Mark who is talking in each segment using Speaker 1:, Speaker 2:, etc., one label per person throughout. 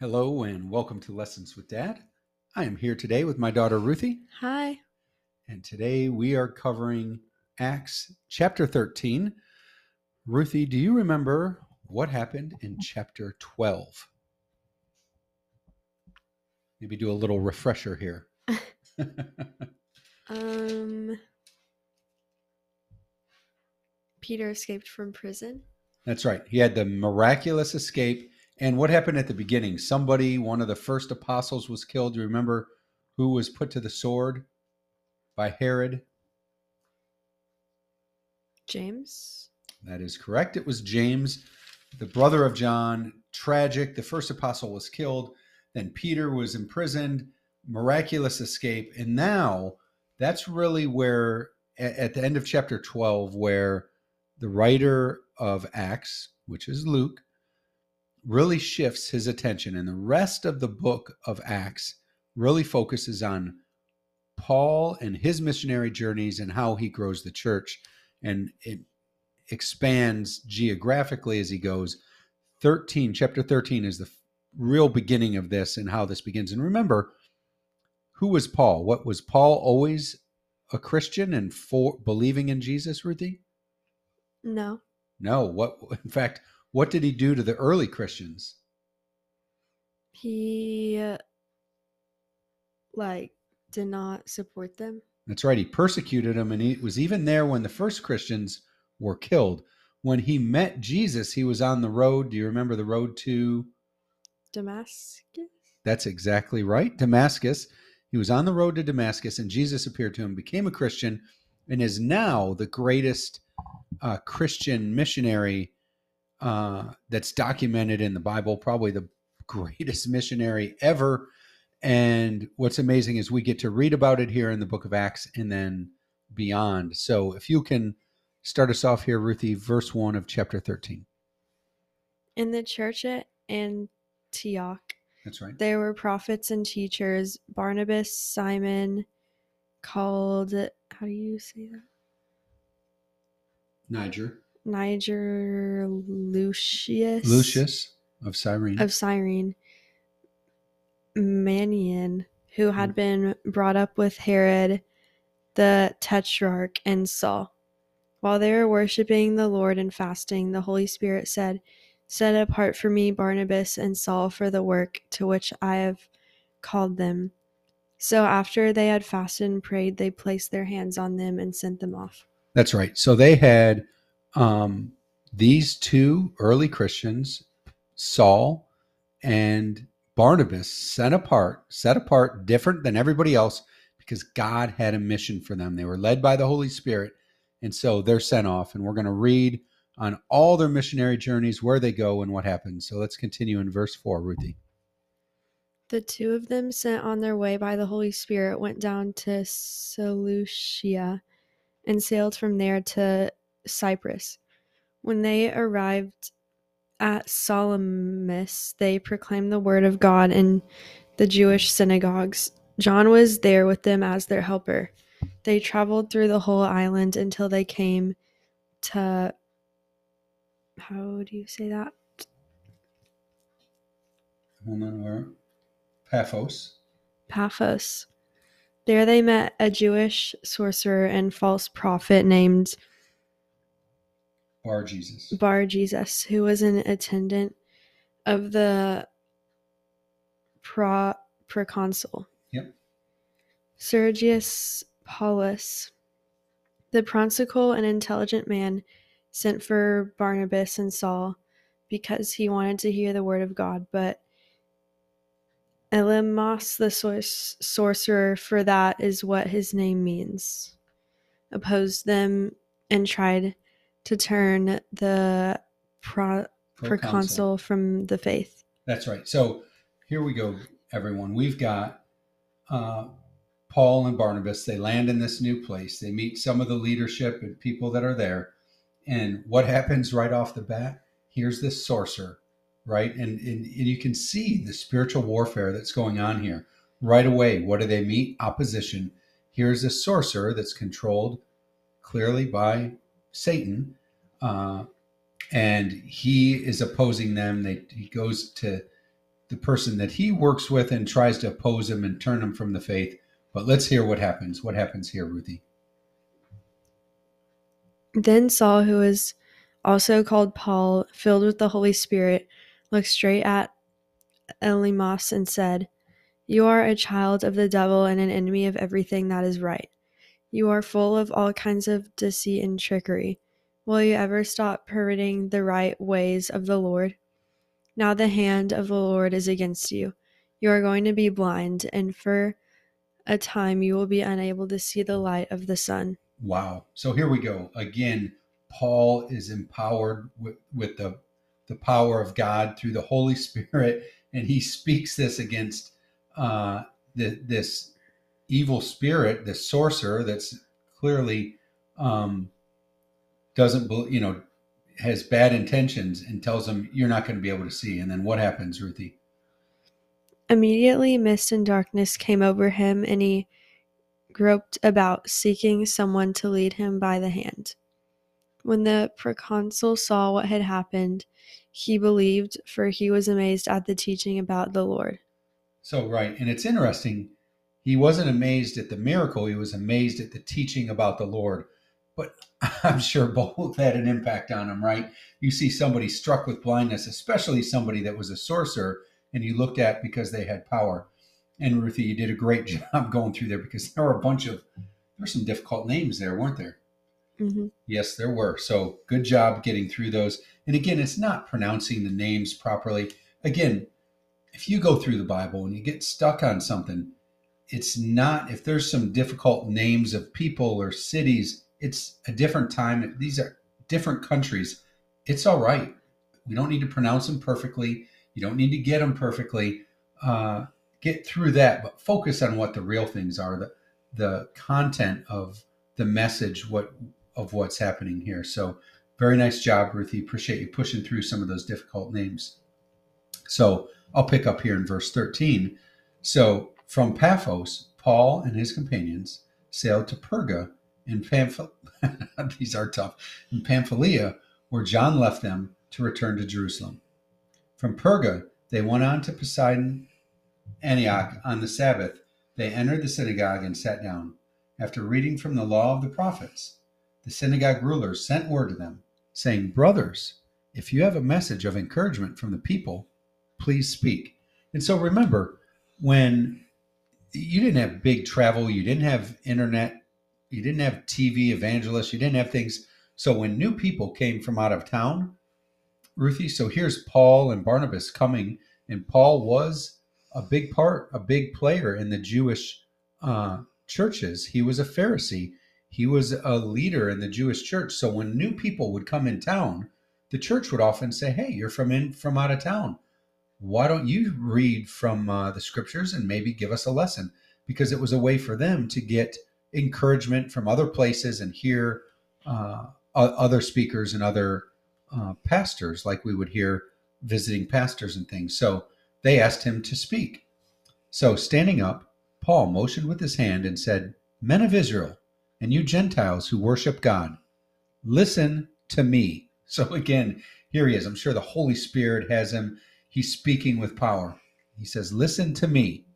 Speaker 1: Hello and welcome to Lessons with Dad. I am here today with my daughter Ruthie,
Speaker 2: Hi.
Speaker 1: and today we are covering Acts chapter 13. Ruthie, do you remember what happened in chapter 12? Maybe do a little refresher here.
Speaker 2: Um Peter escaped from prison.
Speaker 1: That's right. He had the miraculous escape. And what happened at the beginning? Somebody, one of the first apostles, was killed. Do you remember who was put to the sword by Herod?
Speaker 2: James.
Speaker 1: That is correct. It was James, the brother of John. Tragic. The first apostle was killed. Then Peter was imprisoned. Miraculous escape. And now that's really where, at the end of chapter 12, where the writer of Acts, which is Luke, really shifts his attention. And the rest of the book of Acts really focuses on Paul and his missionary journeys and how he grows the church. And it expands geographically as he goes. 13, chapter 13 is the real beginning of this and how this begins. And remember, who was Paul? What was Paul always a Christian and for believing in Jesus, Ruthie?
Speaker 2: No.
Speaker 1: No. What in fact, what did he do to the early Christians?
Speaker 2: He uh, like did not support them.
Speaker 1: That's right. He persecuted them, and he was even there when the first Christians were killed. When he met Jesus, he was on the road. Do you remember the road to?
Speaker 2: Damascus?
Speaker 1: That's exactly right. Damascus. He was on the road to Damascus, and Jesus appeared to him, became a Christian, and is now the greatest uh, Christian missionary uh, that's documented in the Bible, probably the greatest missionary ever. And what's amazing is we get to read about it here in the book of Acts and then beyond. So if you can start us off here, Ruthie, verse 1 of chapter 13.
Speaker 2: In the church at Antioch,
Speaker 1: That's right.
Speaker 2: there were prophets and teachers, Barnabas, Simon, called how do you say that?
Speaker 1: Niger.
Speaker 2: Niger Lucius.
Speaker 1: Lucius of Cyrene.
Speaker 2: of Cyrene, Manaen, who had
Speaker 1: Mm.
Speaker 2: been brought up with Herod the Tetrarch and Saul. While they were worshiping the Lord and fasting, the Holy Spirit said, Set apart for me Barnabas and Saul for the work to which I have called them. So after they had fasted and prayed, they placed their hands on them and sent them off.
Speaker 1: That's right. So they had um, these two early Christians, Saul and Barnabas, set apart, set apart, different than everybody else because God had a mission for them. They were led by the Holy Spirit. And so they're sent off. And we're going to read on all their missionary journeys, where they go and what happens. So let's continue in verse 4, Ruthie.
Speaker 2: The two of them, sent on their way by the Holy Spirit, went down to Seleucia and sailed from there to Cyprus. When they arrived at Salamis, they proclaimed the word of God in the Jewish synagogues. John was there with them as their helper. They traveled through the whole island until they came to. How do you say that?
Speaker 1: Hold on, where? Paphos.
Speaker 2: Paphos. There they met a Jewish sorcerer and false prophet named
Speaker 1: Bar Jesus.
Speaker 2: Bar Jesus, who was an attendant of the pro- proconsul.
Speaker 1: Yep.
Speaker 2: Sergius Paulus, the proconsul, an intelligent man, sent for Barnabas and Saul because he wanted to hear the word of God, but Elymas, the sor- sorcerer, for that is what his name means, opposed them and tried to turn the pro- proconsul from the faith.
Speaker 1: That's right. So here we go, everyone. We've got uh, Paul and Barnabas. They land in this new place. They meet some of the leadership and people that are there. And what happens right off the bat? Here's this sorcerer, right? And, and, and you can see the spiritual warfare that's going on here right away. What do they meet? Opposition. Here's a sorcerer that's controlled clearly by Satan. Uh, and he is opposing them. They, he goes to the person that he works with and tries to oppose him and turn him from the faith. But let's hear what happens. What happens here, Ruthie?
Speaker 2: Then Saul, who was also called Paul, filled with the Holy Spirit, looked straight at Elymas and said, You are a child of the devil and an enemy of everything that is right. You are full of all kinds of deceit and trickery. Will you ever stop perverting the right ways of the Lord? Now the hand of the Lord is against you. You are going to be blind, and for a time you will be unable to see the light of the sun.
Speaker 1: Wow. So here we go. Again, Paul is empowered with, with the, the power of God through the Holy Spirit, and he speaks this against uh, the, this evil spirit, the sorcerer that's clearly um, doesn't, you know, has bad intentions and tells him, You're not going to be able to see. And then what happens, Ruthie?
Speaker 2: Immediately, mist and darkness came over him, and he groped about, seeking someone to lead him by the hand. When the proconsul saw what had happened, he believed, for he was amazed at the teaching about the Lord.
Speaker 1: So, right. And it's interesting. He wasn't amazed at the miracle, he was amazed at the teaching about the Lord. But I'm sure both had an impact on him, right? You see somebody struck with blindness, especially somebody that was a sorcerer, and you looked at because they had power. And Ruthie, you did a great job going through there because there were a bunch of there were some difficult names there, weren't there?
Speaker 2: Mm-hmm.
Speaker 1: Yes, there were. So good job getting through those. And again, it's not pronouncing the names properly. Again, if you go through the Bible and you get stuck on something, it's not, if there's some difficult names of people or cities, it's a different time. These are different countries. It's all right. We don't need to pronounce them perfectly. You don't need to get them perfectly. Uh, get through that, but focus on what the real things are, the the content of the message, what of what's happening here. So very nice job, Ruthie. Appreciate you pushing through some of those difficult names. So I'll pick up here in verse 13. So from Paphos, Paul and his companions sailed to Perga in Pamphylia. These are tough. In Pamphylia, where John left them to return to Jerusalem. From Perga, they went on to Pisidian Antioch on the Sabbath. They entered the synagogue and sat down. After reading from the law of the prophets, the synagogue rulers sent word to them, saying, Brothers, if you have a message of encouragement from the people, please speak. And so remember, when you didn't have big travel, you didn't have internet, you didn't have TV evangelists, you didn't have things. So when new people came from out of town, Ruthie, so here's Paul and Barnabas coming, and Paul was a big part, a big player in the Jewish uh, churches. He was a Pharisee he was a leader in the Jewish church. So when new people would come in town, the church would often say, "Hey, you're from in from out of town. Why don't you read from uh, the scriptures and maybe give us a lesson?" Because it was a way for them to get encouragement from other places and hear uh, other speakers and other uh, pastors, like we would hear visiting pastors and things. So they asked him to speak. So standing up, Paul motioned with his hand and said, "Men of Israel." and you Gentiles who worship God, listen to me. So again, here he is. I'm sure the Holy Spirit has him. He's speaking with power. He says, Listen to me.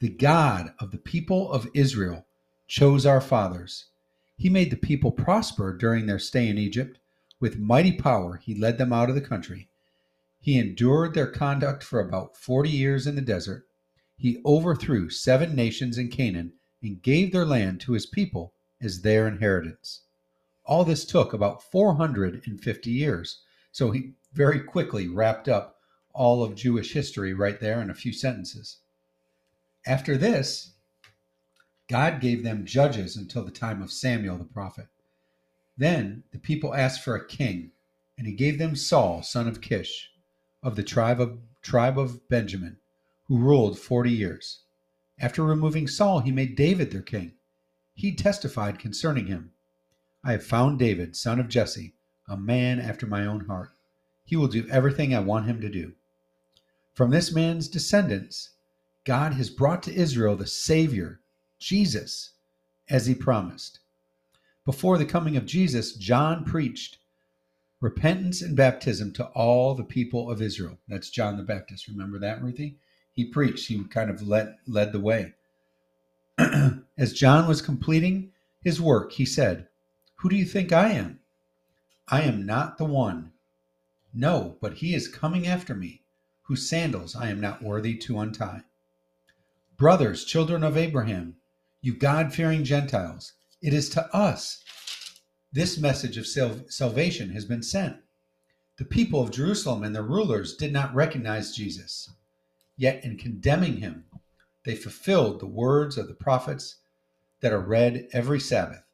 Speaker 1: The God of the people of Israel chose our fathers. He made the people prosper during their stay in Egypt. With mighty power, he led them out of the country. He endured their conduct for about 40 years in the desert. He overthrew seven nations in Canaan and gave their land to his people as their inheritance. All this took about 450 years. So he very quickly wrapped up all of Jewish history right there in a few sentences. After this, God gave them judges until the time of Samuel the prophet. Then the people asked for a king, and he gave them Saul, son of Kish, of the tribe of, tribe of Benjamin, who ruled 40 years. After removing Saul, he made David their king. He testified concerning him I have found David, son of Jesse, a man after my own heart. He will do everything I want him to do. From this man's descendants, God has brought to Israel the Savior, Jesus, as he promised. Before the coming of Jesus, John preached repentance and baptism to all the people of Israel. That's John the Baptist. Remember that, Ruthie? He preached, he kind of led, led the way. As John was completing his work, he said, Who do you think I am? I am not the one. No, but he is coming after me, whose sandals I am not worthy to untie. Brothers, children of Abraham, you God fearing Gentiles, it is to us this message of sal- salvation has been sent. The people of Jerusalem and their rulers did not recognize Jesus. Yet, in condemning him, they fulfilled the words of the prophets that are read every Sabbath.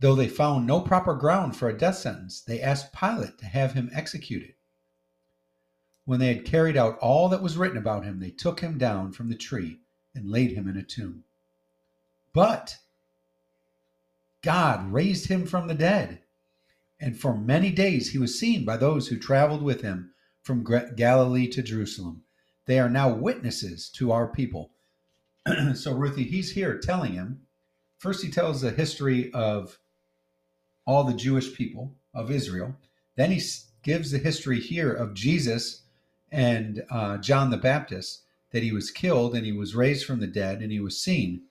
Speaker 1: Though they found no proper ground for a death sentence, they asked Pilate to have him executed. When they had carried out all that was written about him, they took him down from the tree and laid him in a tomb. But God raised him from the dead, and for many days he was seen by those who traveled with him from Galilee to Jerusalem. They are now witnesses to our people. so, Ruthie, he's here telling him. First, he tells the history of all the Jewish people of Israel. Then he gives the history here of Jesus and uh, John the Baptist that he was killed and he was raised from the dead and he was seen.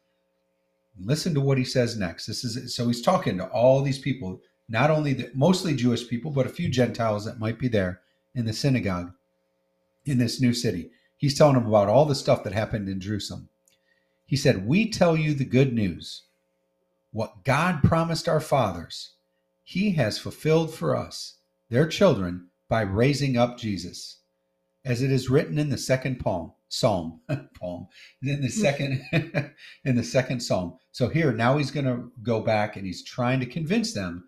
Speaker 1: Listen to what he says next. This is so he's talking to all these people, not only the, mostly Jewish people, but a few Gentiles that might be there in the synagogue in this new city. He's telling them about all the stuff that happened in Jerusalem. He said, We tell you the good news. What God promised our fathers, He has fulfilled for us, their children, by raising up Jesus. As it is written in the second poem, psalm, poem, in the second, in the second psalm. So here, now he's going to go back and he's trying to convince them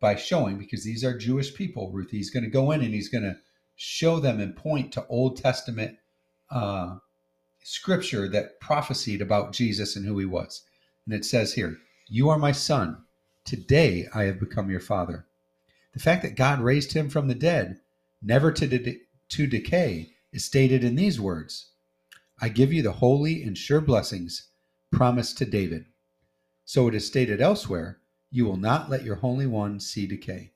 Speaker 1: by showing, because these are Jewish people, Ruth, he's going to go in and he's going to show them and point to Old Testament uh, scripture that prophesied about Jesus and who he was. And it says here, You are my son. Today I have become your father. The fact that God raised him from the dead, never to, de- to decay, is stated in these words I give you the holy and sure blessings promised to David. So it is stated elsewhere, You will not let your Holy One see decay.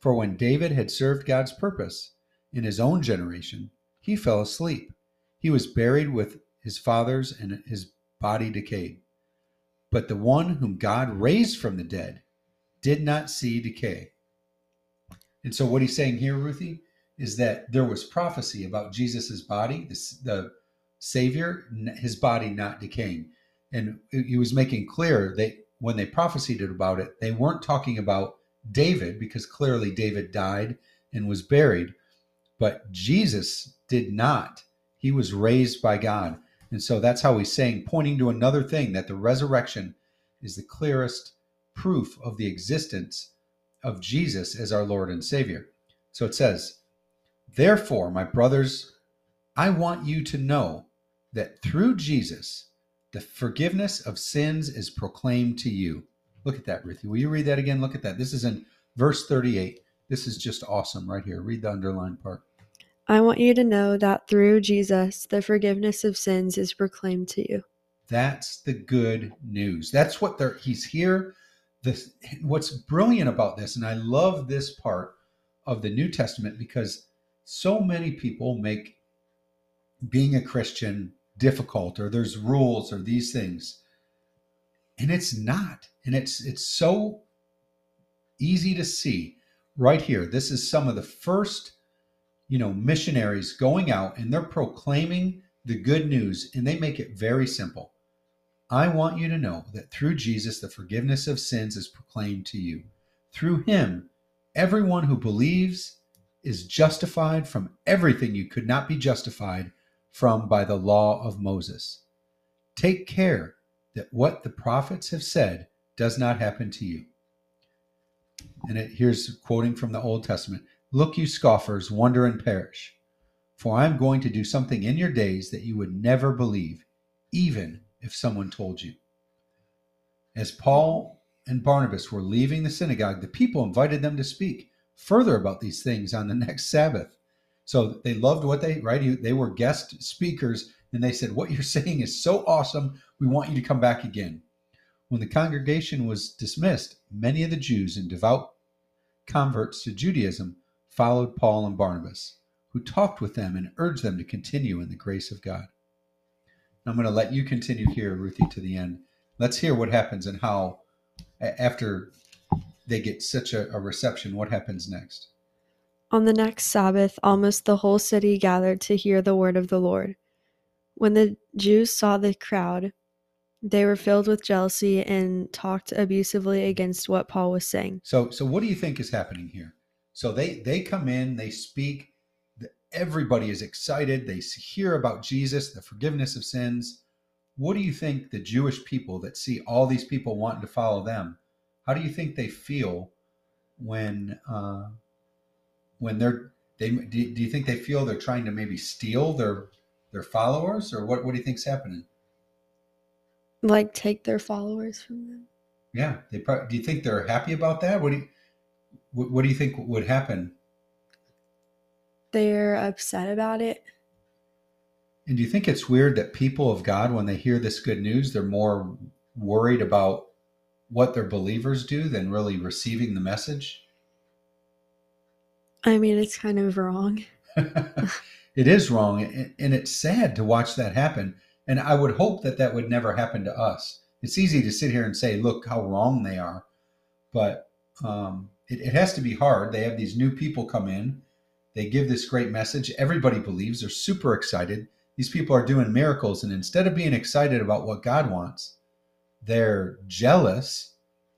Speaker 1: For when David had served God's purpose in his own generation, he fell asleep he was buried with his fathers, and his body decayed. But the one whom God raised from the dead did not see decay. And so, what he's saying here, Ruthie, is that there was prophecy about Jesus's body, the, the Savior, his body not decaying. And he was making clear that when they prophesied about it, they weren't talking about David, because clearly David died and was buried, but Jesus did not. He was raised by God. And so that's how he's saying, pointing to another thing, that the resurrection is the clearest proof of the existence of Jesus as our Lord and Savior. So it says, Therefore, my brothers, I want you to know that through Jesus, the forgiveness of sins is proclaimed to you. Look at that, Ruthie. Will you read that again? Look at that. This is in verse 38. This is just awesome right here. Read the underlined part.
Speaker 2: I want you to know that through Jesus, the forgiveness of sins is proclaimed to you.
Speaker 1: That's the good news. That's what they're, he's here. This, what's brilliant about this, and I love this part of the New Testament because so many people make being a Christian difficult or there's rules or these things. And it's not. And it's it's so easy to see right here. This is some of the first you know, missionaries going out and they're proclaiming the good news and they make it very simple. I want you to know that through Jesus, the forgiveness of sins is proclaimed to you. Through him, everyone who believes is justified from everything you could not be justified from by the law of Moses. Take care that what the prophets have said does not happen to you. And it, here's quoting from the Old Testament Look, you scoffers, wonder and perish. For I am going to do something in your days that you would never believe, even if someone told you. As Paul and Barnabas were leaving the synagogue, the people invited them to speak further about these things on the next Sabbath. So they loved what they, right? They were guest speakers, and they said, What you're saying is so awesome. We want you to come back again. When the congregation was dismissed, many of the Jews and devout converts to Judaism followed Paul and Barnabas, who talked with them and urged them to continue in the grace of God. I'm going to let you continue here, Ruthie, to the end. Let's hear what happens and how, after they get such a, a reception, what happens next.
Speaker 2: On the next Sabbath, almost the whole city gathered to hear the word of the Lord. When the Jews saw the crowd, they were filled with jealousy and talked abusively against what Paul was saying.
Speaker 1: So, so what do you think is happening here? So they they come in, they speak. Everybody is excited. They hear about Jesus, the forgiveness of sins. What do you think the Jewish people that see all these people wanting to follow them? How do you think they feel when uh, when they're they do, do you think they feel they're trying to maybe steal their their followers or what what do you think's happening?
Speaker 2: Like take their followers from them?
Speaker 1: Yeah they probably do you think they're happy about that? What do you what, what do you think would happen?
Speaker 2: They're upset about it.
Speaker 1: And do you think it's weird that people of god when they hear this good news they're more worried about what their believers do than really receiving the message
Speaker 2: I mean, it's kind of wrong.
Speaker 1: it is wrong. And it's sad to watch that happen. And I would hope that that would never happen to us. It's easy to sit here and say, look how wrong they are. But um, it, it has to be hard. They have these new people come in, they give this great message. Everybody believes, they're super excited. These people are doing miracles. And instead of being excited about what God wants, they're jealous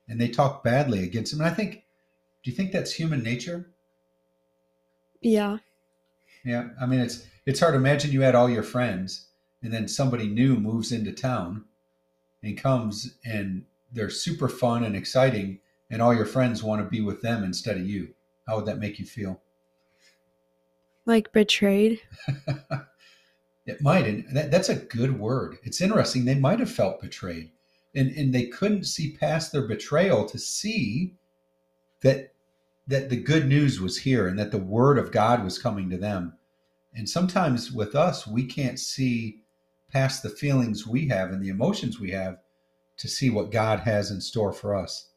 Speaker 1: and they talk badly against him. And I think, do you think that's human nature?
Speaker 2: Yeah.
Speaker 1: Yeah. I mean, it's it's hard to imagine you had all your friends and then somebody new moves into town and comes and they're super fun and exciting and all your friends want to be with them instead of you. How would that make you feel?
Speaker 2: Like betrayed.
Speaker 1: it might, and that, that's a good word. It's interesting. They might have felt betrayed, and and they couldn't see past their betrayal to see that that the good news was here and that the word of God was coming to them. And sometimes with us, we can't see past the feelings we have and the emotions we have to see what God has in store for us.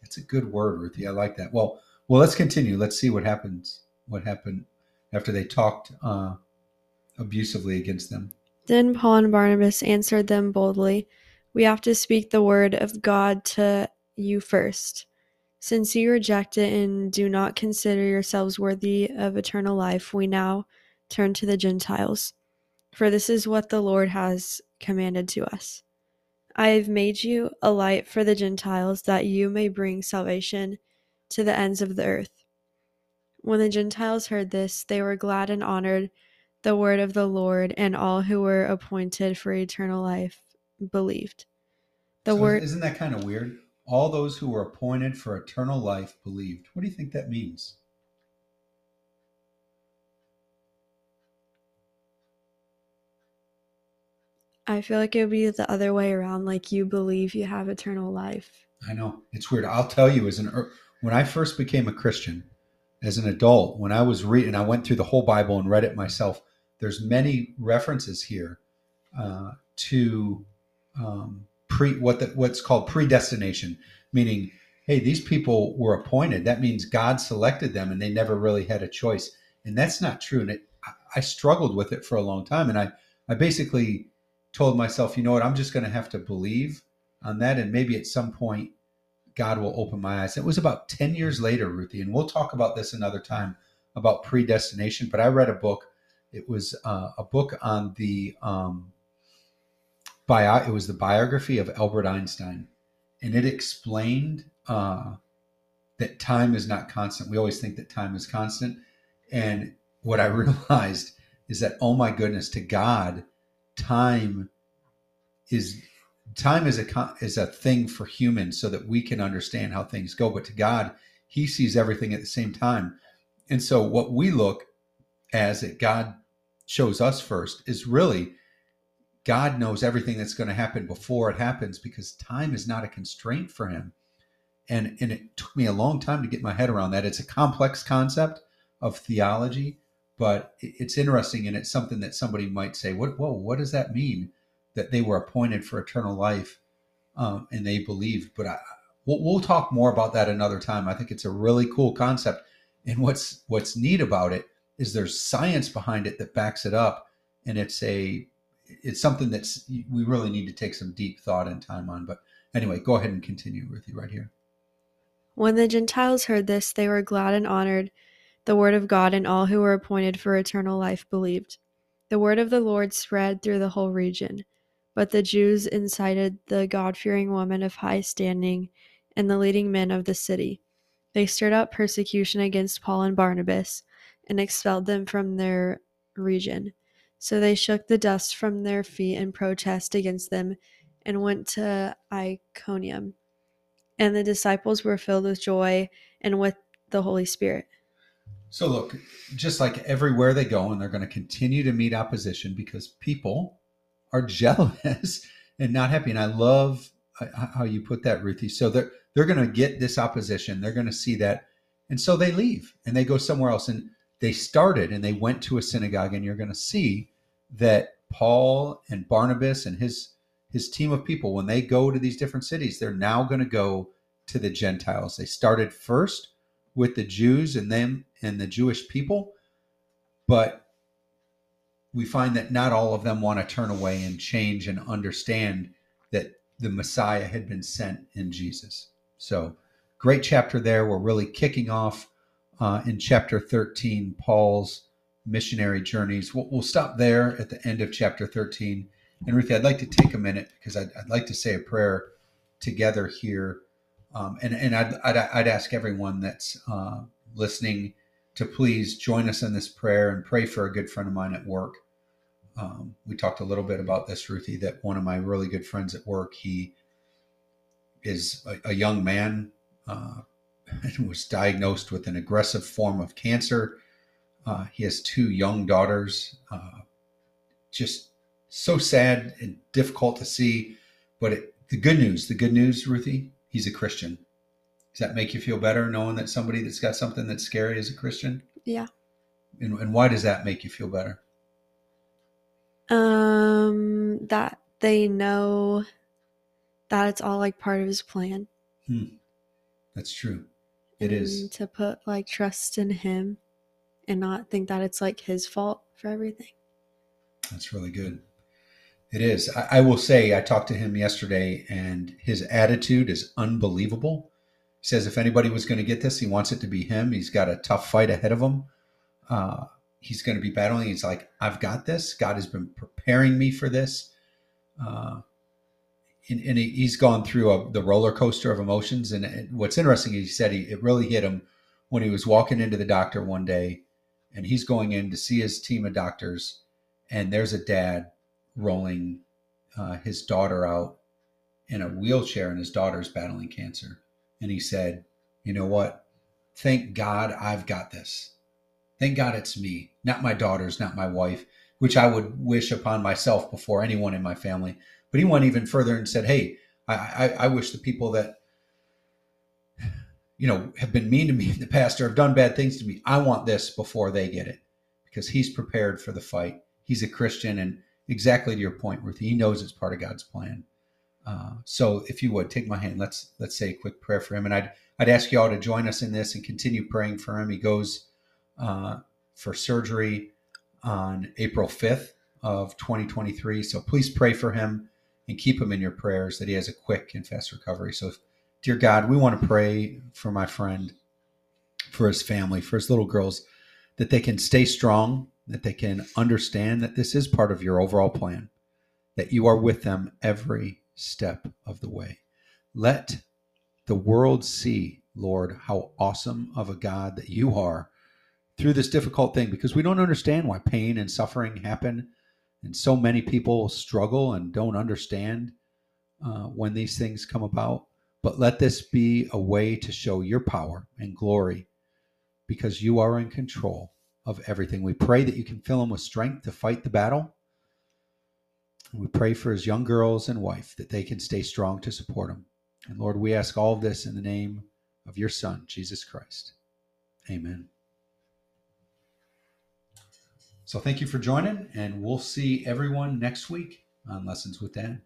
Speaker 1: That's a good word, Ruthie. I like that. Well, well, let's continue. Let's see what happens. What happened after they talked uh, abusively against them.
Speaker 2: Then Paul and Barnabas answered them boldly, "We have to speak the word of God to you first." Since you reject it and do not consider yourselves worthy of eternal life, we now turn to the Gentiles. For this is what the Lord has commanded to us. I have made you a light for the Gentiles, that you may bring salvation to the ends of the earth. When the Gentiles heard this, they were glad and honored the word of the Lord, and all who were appointed for eternal life believed.
Speaker 1: The so word isn't that kind of weird? all those who were appointed for eternal life believed. What do you think that means?
Speaker 2: I feel like it would be the other way around. Like you believe you have eternal life.
Speaker 1: I know it's weird. I'll tell you, as an when I first became a Christian, as an adult, when I was reading, I went through the whole Bible and read it myself. There's many references here uh, to um, pre what the, what's called predestination, meaning, hey, these people were appointed. That means God selected them, and they never really had a choice. And that's not true. And it, I struggled with it for a long time, and I I basically told myself, you know what, I'm just going to have to believe on that, and maybe at some point God will open my eyes. It was about 10 years later, Ruthie, and we'll talk about this another time about predestination. But I read a book. It was uh, a book on the um, bio, it was the biography of Albert Einstein, and it explained uh, that time is not constant. We always think that time is constant, and what I realized is that oh my goodness, to God, time is time is a is a thing for humans so that we can understand how things go, but to God, He sees everything at the same time, and so what we look as that God shows us first is really God knows everything that's going to happen before it happens because time is not a constraint for him. And, and it took me a long time to get my head around that. It's a complex concept of theology, but it's interesting and it's something that somebody might say, "What? Whoa! What does that mean? That they were appointed for eternal life um, and they believed?" But I, we'll, we'll talk more about that another time. I think it's a really cool concept. And what's what's neat about it is there's science behind it that backs it up, and it's a it's something that's we really need to take some deep thought and time on. But anyway, go ahead and continue, Ruthie, right here.
Speaker 2: When the Gentiles heard this, they were glad and honored the word of God, and all who were appointed for eternal life believed. The word of the Lord spread through the whole region. But the Jews incited the God fearing women of high standing and the leading men of the city. They stirred up persecution against Paul and Barnabas and expelled them from their region. So they shook the dust from their feet in protest against them and went to Iconium. And the disciples were filled with joy and with the Holy Spirit.
Speaker 1: So, look, just like everywhere they go, and they're going to continue to meet opposition because people are jealous and not happy. And I love uh, how you put that, Ruthie. So they're they're going to get this opposition. They're going to see that, and so they leave and they go somewhere else. And they started and they went to a synagogue, and you're going to see that Paul and Barnabas and his his team of people, when they go to these different cities, they're now going to go to the Gentiles. They started first with the Jews and them and the Jewish people, but we find that not all of them want to turn away and change and understand that the Messiah had been sent in Jesus. So, great chapter there. We're really kicking off uh, in chapter 13 Paul's missionary journeys. We'll, we'll, stop there at the end of chapter 13. And Ruthie, I'd like to take a minute because I'd, I'd like to say a prayer together here um, and and I'd, I'd, I'd, ask everyone that's uh, listening to please join us in this prayer and pray for a good friend of mine at work. Um, we talked a little bit about this, Ruthie, that one of my really good friends at work, he is a, a young man uh, and was diagnosed with an aggressive form of cancer. Uh, he has two young daughters. Uh, just so sad and difficult to see. But it, the good news, the good news, Ruthie, he's a Christian. Does that make you feel better knowing that somebody that's got something that's scary is a Christian?
Speaker 2: Yeah.
Speaker 1: And, and why does that make you feel better?
Speaker 2: Um, that they know that it's all like part of his plan.
Speaker 1: Hmm. That's true. It is
Speaker 2: to put like trust in him and not think that it's like his fault for everything.
Speaker 1: That's really good. It is. I, I, will say, I talked to him yesterday, and his attitude is unbelievable. He says if anybody was going to get this, he wants it to be him. He's got a tough fight ahead of him. Uh, he's going to be battling. He's like, I've got this. God has been preparing me for this. Uh, and, and he, has gone through a, the roller coaster of emotions. And, and what's interesting, is he said he, it really hit him when he was walking into the doctor one day, and he's going in to see his team of doctors, and there's a dad rolling uh, his daughter out in a wheelchair, and his daughter's battling cancer. And he said, You know what? Thank God I've got this. Thank God it's me, not my daughters, not my wife, which I would wish upon myself before anyone in my family. But he went even further and said, Hey, I, I, I wish the people that you know have been mean to me in the past or have done bad things to me i want this before they get it because he's prepared for the fight he's a christian and exactly to your point, Ruthie. He knows it's part of God's plan. Uh, so if you would take my hand, let's let's say a quick prayer for him, and I'd I'd ask you all to join us in this and continue praying for him. He goes uh, for surgery on April fifth of 2023. So please pray for him and keep him in your prayers that he has a quick and fast recovery. So, dear God, we want to pray for my friend, for his family, for his little girls, that they can stay strong that they can understand that this is part of your overall plan, that you are with them every step of the way. Let the world see, Lord, how awesome of a God that you are through this difficult thing because we don't understand why pain and suffering happen. And so many people struggle and don't understand uh, when these things come about. But let this be a way to show your power and glory because you are in control of everything. We pray that you can fill him with strength to fight the battle. We pray for his young girls and wife that they can stay strong to support him. And Lord, we ask all of this in the name of your Son, Jesus Christ. Amen. So thank you for joining, and we'll see everyone next week on Lessons with Dad.